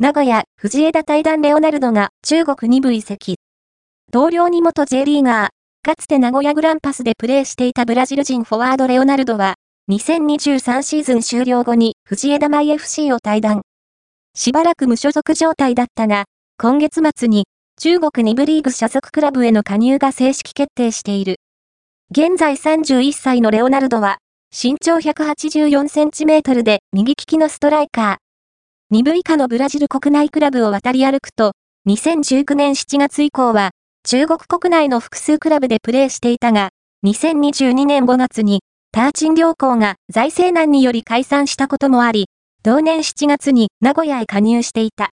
名古屋、藤枝対談レオナルドが中国2部移籍。同僚に元 J リーガー、かつて名古屋グランパスでプレーしていたブラジル人フォワードレオナルドは、2023シーズン終了後に藤枝舞 FC を退団。しばらく無所属状態だったが、今月末に中国2部リーグ所属クラブへの加入が正式決定している。現在31歳のレオナルドは、身長184センチメートルで右利きのストライカー。2部以下のブラジル国内クラブを渡り歩くと、2019年7月以降は、中国国内の複数クラブでプレーしていたが、2022年5月に、ターチン良行が財政難により解散したこともあり、同年7月に名古屋へ加入していた。